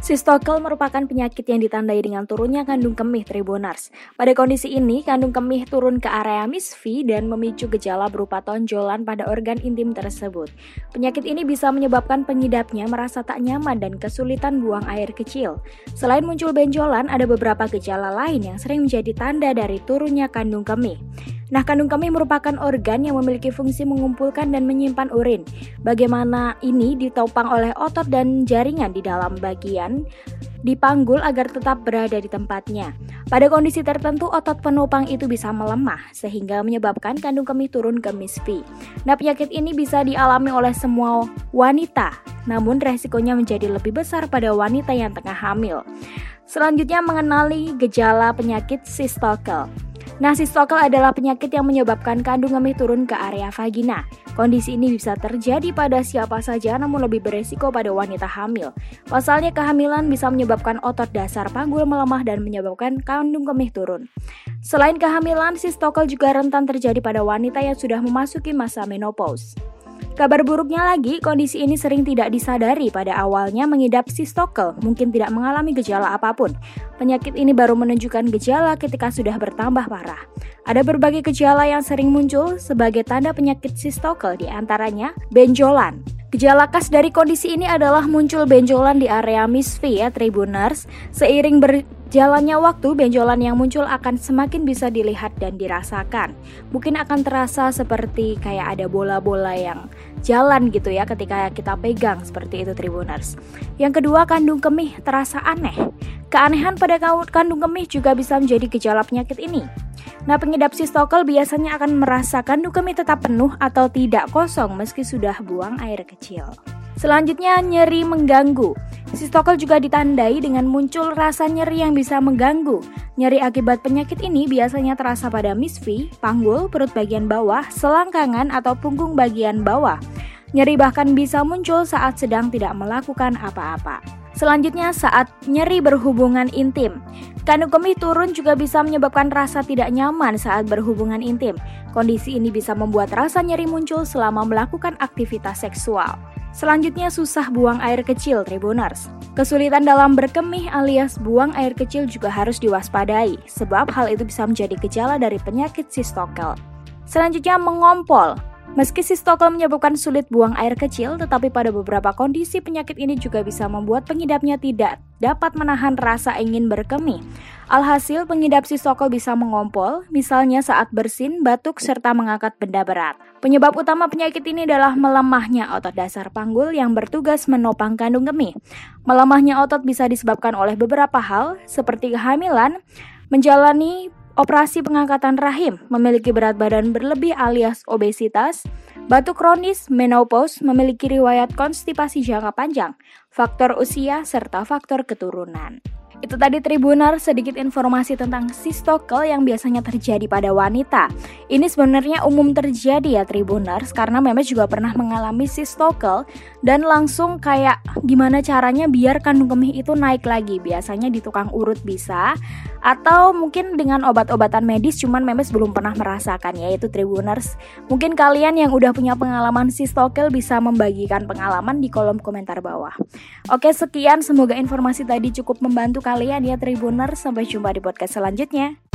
Sistokel merupakan penyakit yang ditandai dengan turunnya kandung kemih tribunars. Pada kondisi ini, kandung kemih turun ke area misfi dan memicu gejala berupa tonjolan pada organ intim tersebut. Penyakit ini bisa menyebabkan pengidapnya merasa tak nyaman dan kesulitan buang air kecil. Selain muncul benjolan, ada beberapa gejala lain yang sering menjadi tanda dari turunnya kandung kemih. Nah, kandung kemih merupakan organ yang memiliki fungsi mengumpulkan dan menyimpan urin. Bagaimana ini ditopang oleh otot dan jaringan di dalam bagian dipanggul agar tetap berada di tempatnya. Pada kondisi tertentu, otot penopang itu bisa melemah sehingga menyebabkan kandung kemih turun ke misfi. Nah, penyakit ini bisa dialami oleh semua wanita, namun resikonya menjadi lebih besar pada wanita yang tengah hamil. Selanjutnya mengenali gejala penyakit sistokel. Nah, sistokel adalah penyakit yang menyebabkan kandung kemih turun ke area vagina. Kondisi ini bisa terjadi pada siapa saja namun lebih beresiko pada wanita hamil. Pasalnya kehamilan bisa menyebabkan otot dasar panggul melemah dan menyebabkan kandung kemih turun. Selain kehamilan, sistokel juga rentan terjadi pada wanita yang sudah memasuki masa menopause. Kabar buruknya lagi, kondisi ini sering tidak disadari pada awalnya mengidap sistokel, mungkin tidak mengalami gejala apa pun. Penyakit ini baru menunjukkan gejala ketika sudah bertambah parah. Ada berbagai gejala yang sering muncul sebagai tanda penyakit sistokel, di antaranya benjolan. Gejala khas dari kondisi ini adalah muncul benjolan di area misfi ya tribuners. Seiring ber Jalannya waktu, benjolan yang muncul akan semakin bisa dilihat dan dirasakan. Mungkin akan terasa seperti kayak ada bola-bola yang jalan gitu ya ketika kita pegang seperti itu Tribuners. Yang kedua, kandung kemih terasa aneh. Keanehan pada kandung kemih juga bisa menjadi gejala penyakit ini. Nah, pengidap sistokel biasanya akan merasakan kandung kemih tetap penuh atau tidak kosong meski sudah buang air kecil. Selanjutnya, nyeri mengganggu. Sistokel juga ditandai dengan muncul rasa nyeri yang bisa mengganggu. Nyeri akibat penyakit ini biasanya terasa pada misfi, panggul, perut bagian bawah, selangkangan, atau punggung bagian bawah. Nyeri bahkan bisa muncul saat sedang tidak melakukan apa-apa. Selanjutnya saat nyeri berhubungan intim. Kandung kemih turun juga bisa menyebabkan rasa tidak nyaman saat berhubungan intim. Kondisi ini bisa membuat rasa nyeri muncul selama melakukan aktivitas seksual. Selanjutnya susah buang air kecil Tribuners. Kesulitan dalam berkemih alias buang air kecil juga harus diwaspadai, sebab hal itu bisa menjadi gejala dari penyakit sistokel. Selanjutnya mengompol. Meski sistokel menyebabkan sulit buang air kecil, tetapi pada beberapa kondisi penyakit ini juga bisa membuat pengidapnya tidak dapat menahan rasa ingin berkemih. Alhasil, pengidap sistokel bisa mengompol, misalnya saat bersin, batuk, serta mengangkat benda berat. Penyebab utama penyakit ini adalah melemahnya otot dasar panggul yang bertugas menopang kandung kemih. Melemahnya otot bisa disebabkan oleh beberapa hal, seperti kehamilan, menjalani operasi pengangkatan rahim, memiliki berat badan berlebih alias obesitas, batuk kronis, menopause, memiliki riwayat konstipasi jangka panjang, faktor usia, serta faktor keturunan. Itu tadi Tribunar sedikit informasi tentang sistokel yang biasanya terjadi pada wanita. Ini sebenarnya umum terjadi ya Tribunars karena Memes juga pernah mengalami sistokel dan langsung kayak gimana caranya biar kandung kemih itu naik lagi. Biasanya di tukang urut bisa atau mungkin dengan obat-obatan medis cuman Memes belum pernah merasakan yaitu Tribuners. Mungkin kalian yang udah punya pengalaman sistokel bisa membagikan pengalaman di kolom komentar bawah. Oke, sekian semoga informasi tadi cukup membantu kalian ya Tribuners. Sampai jumpa di podcast selanjutnya.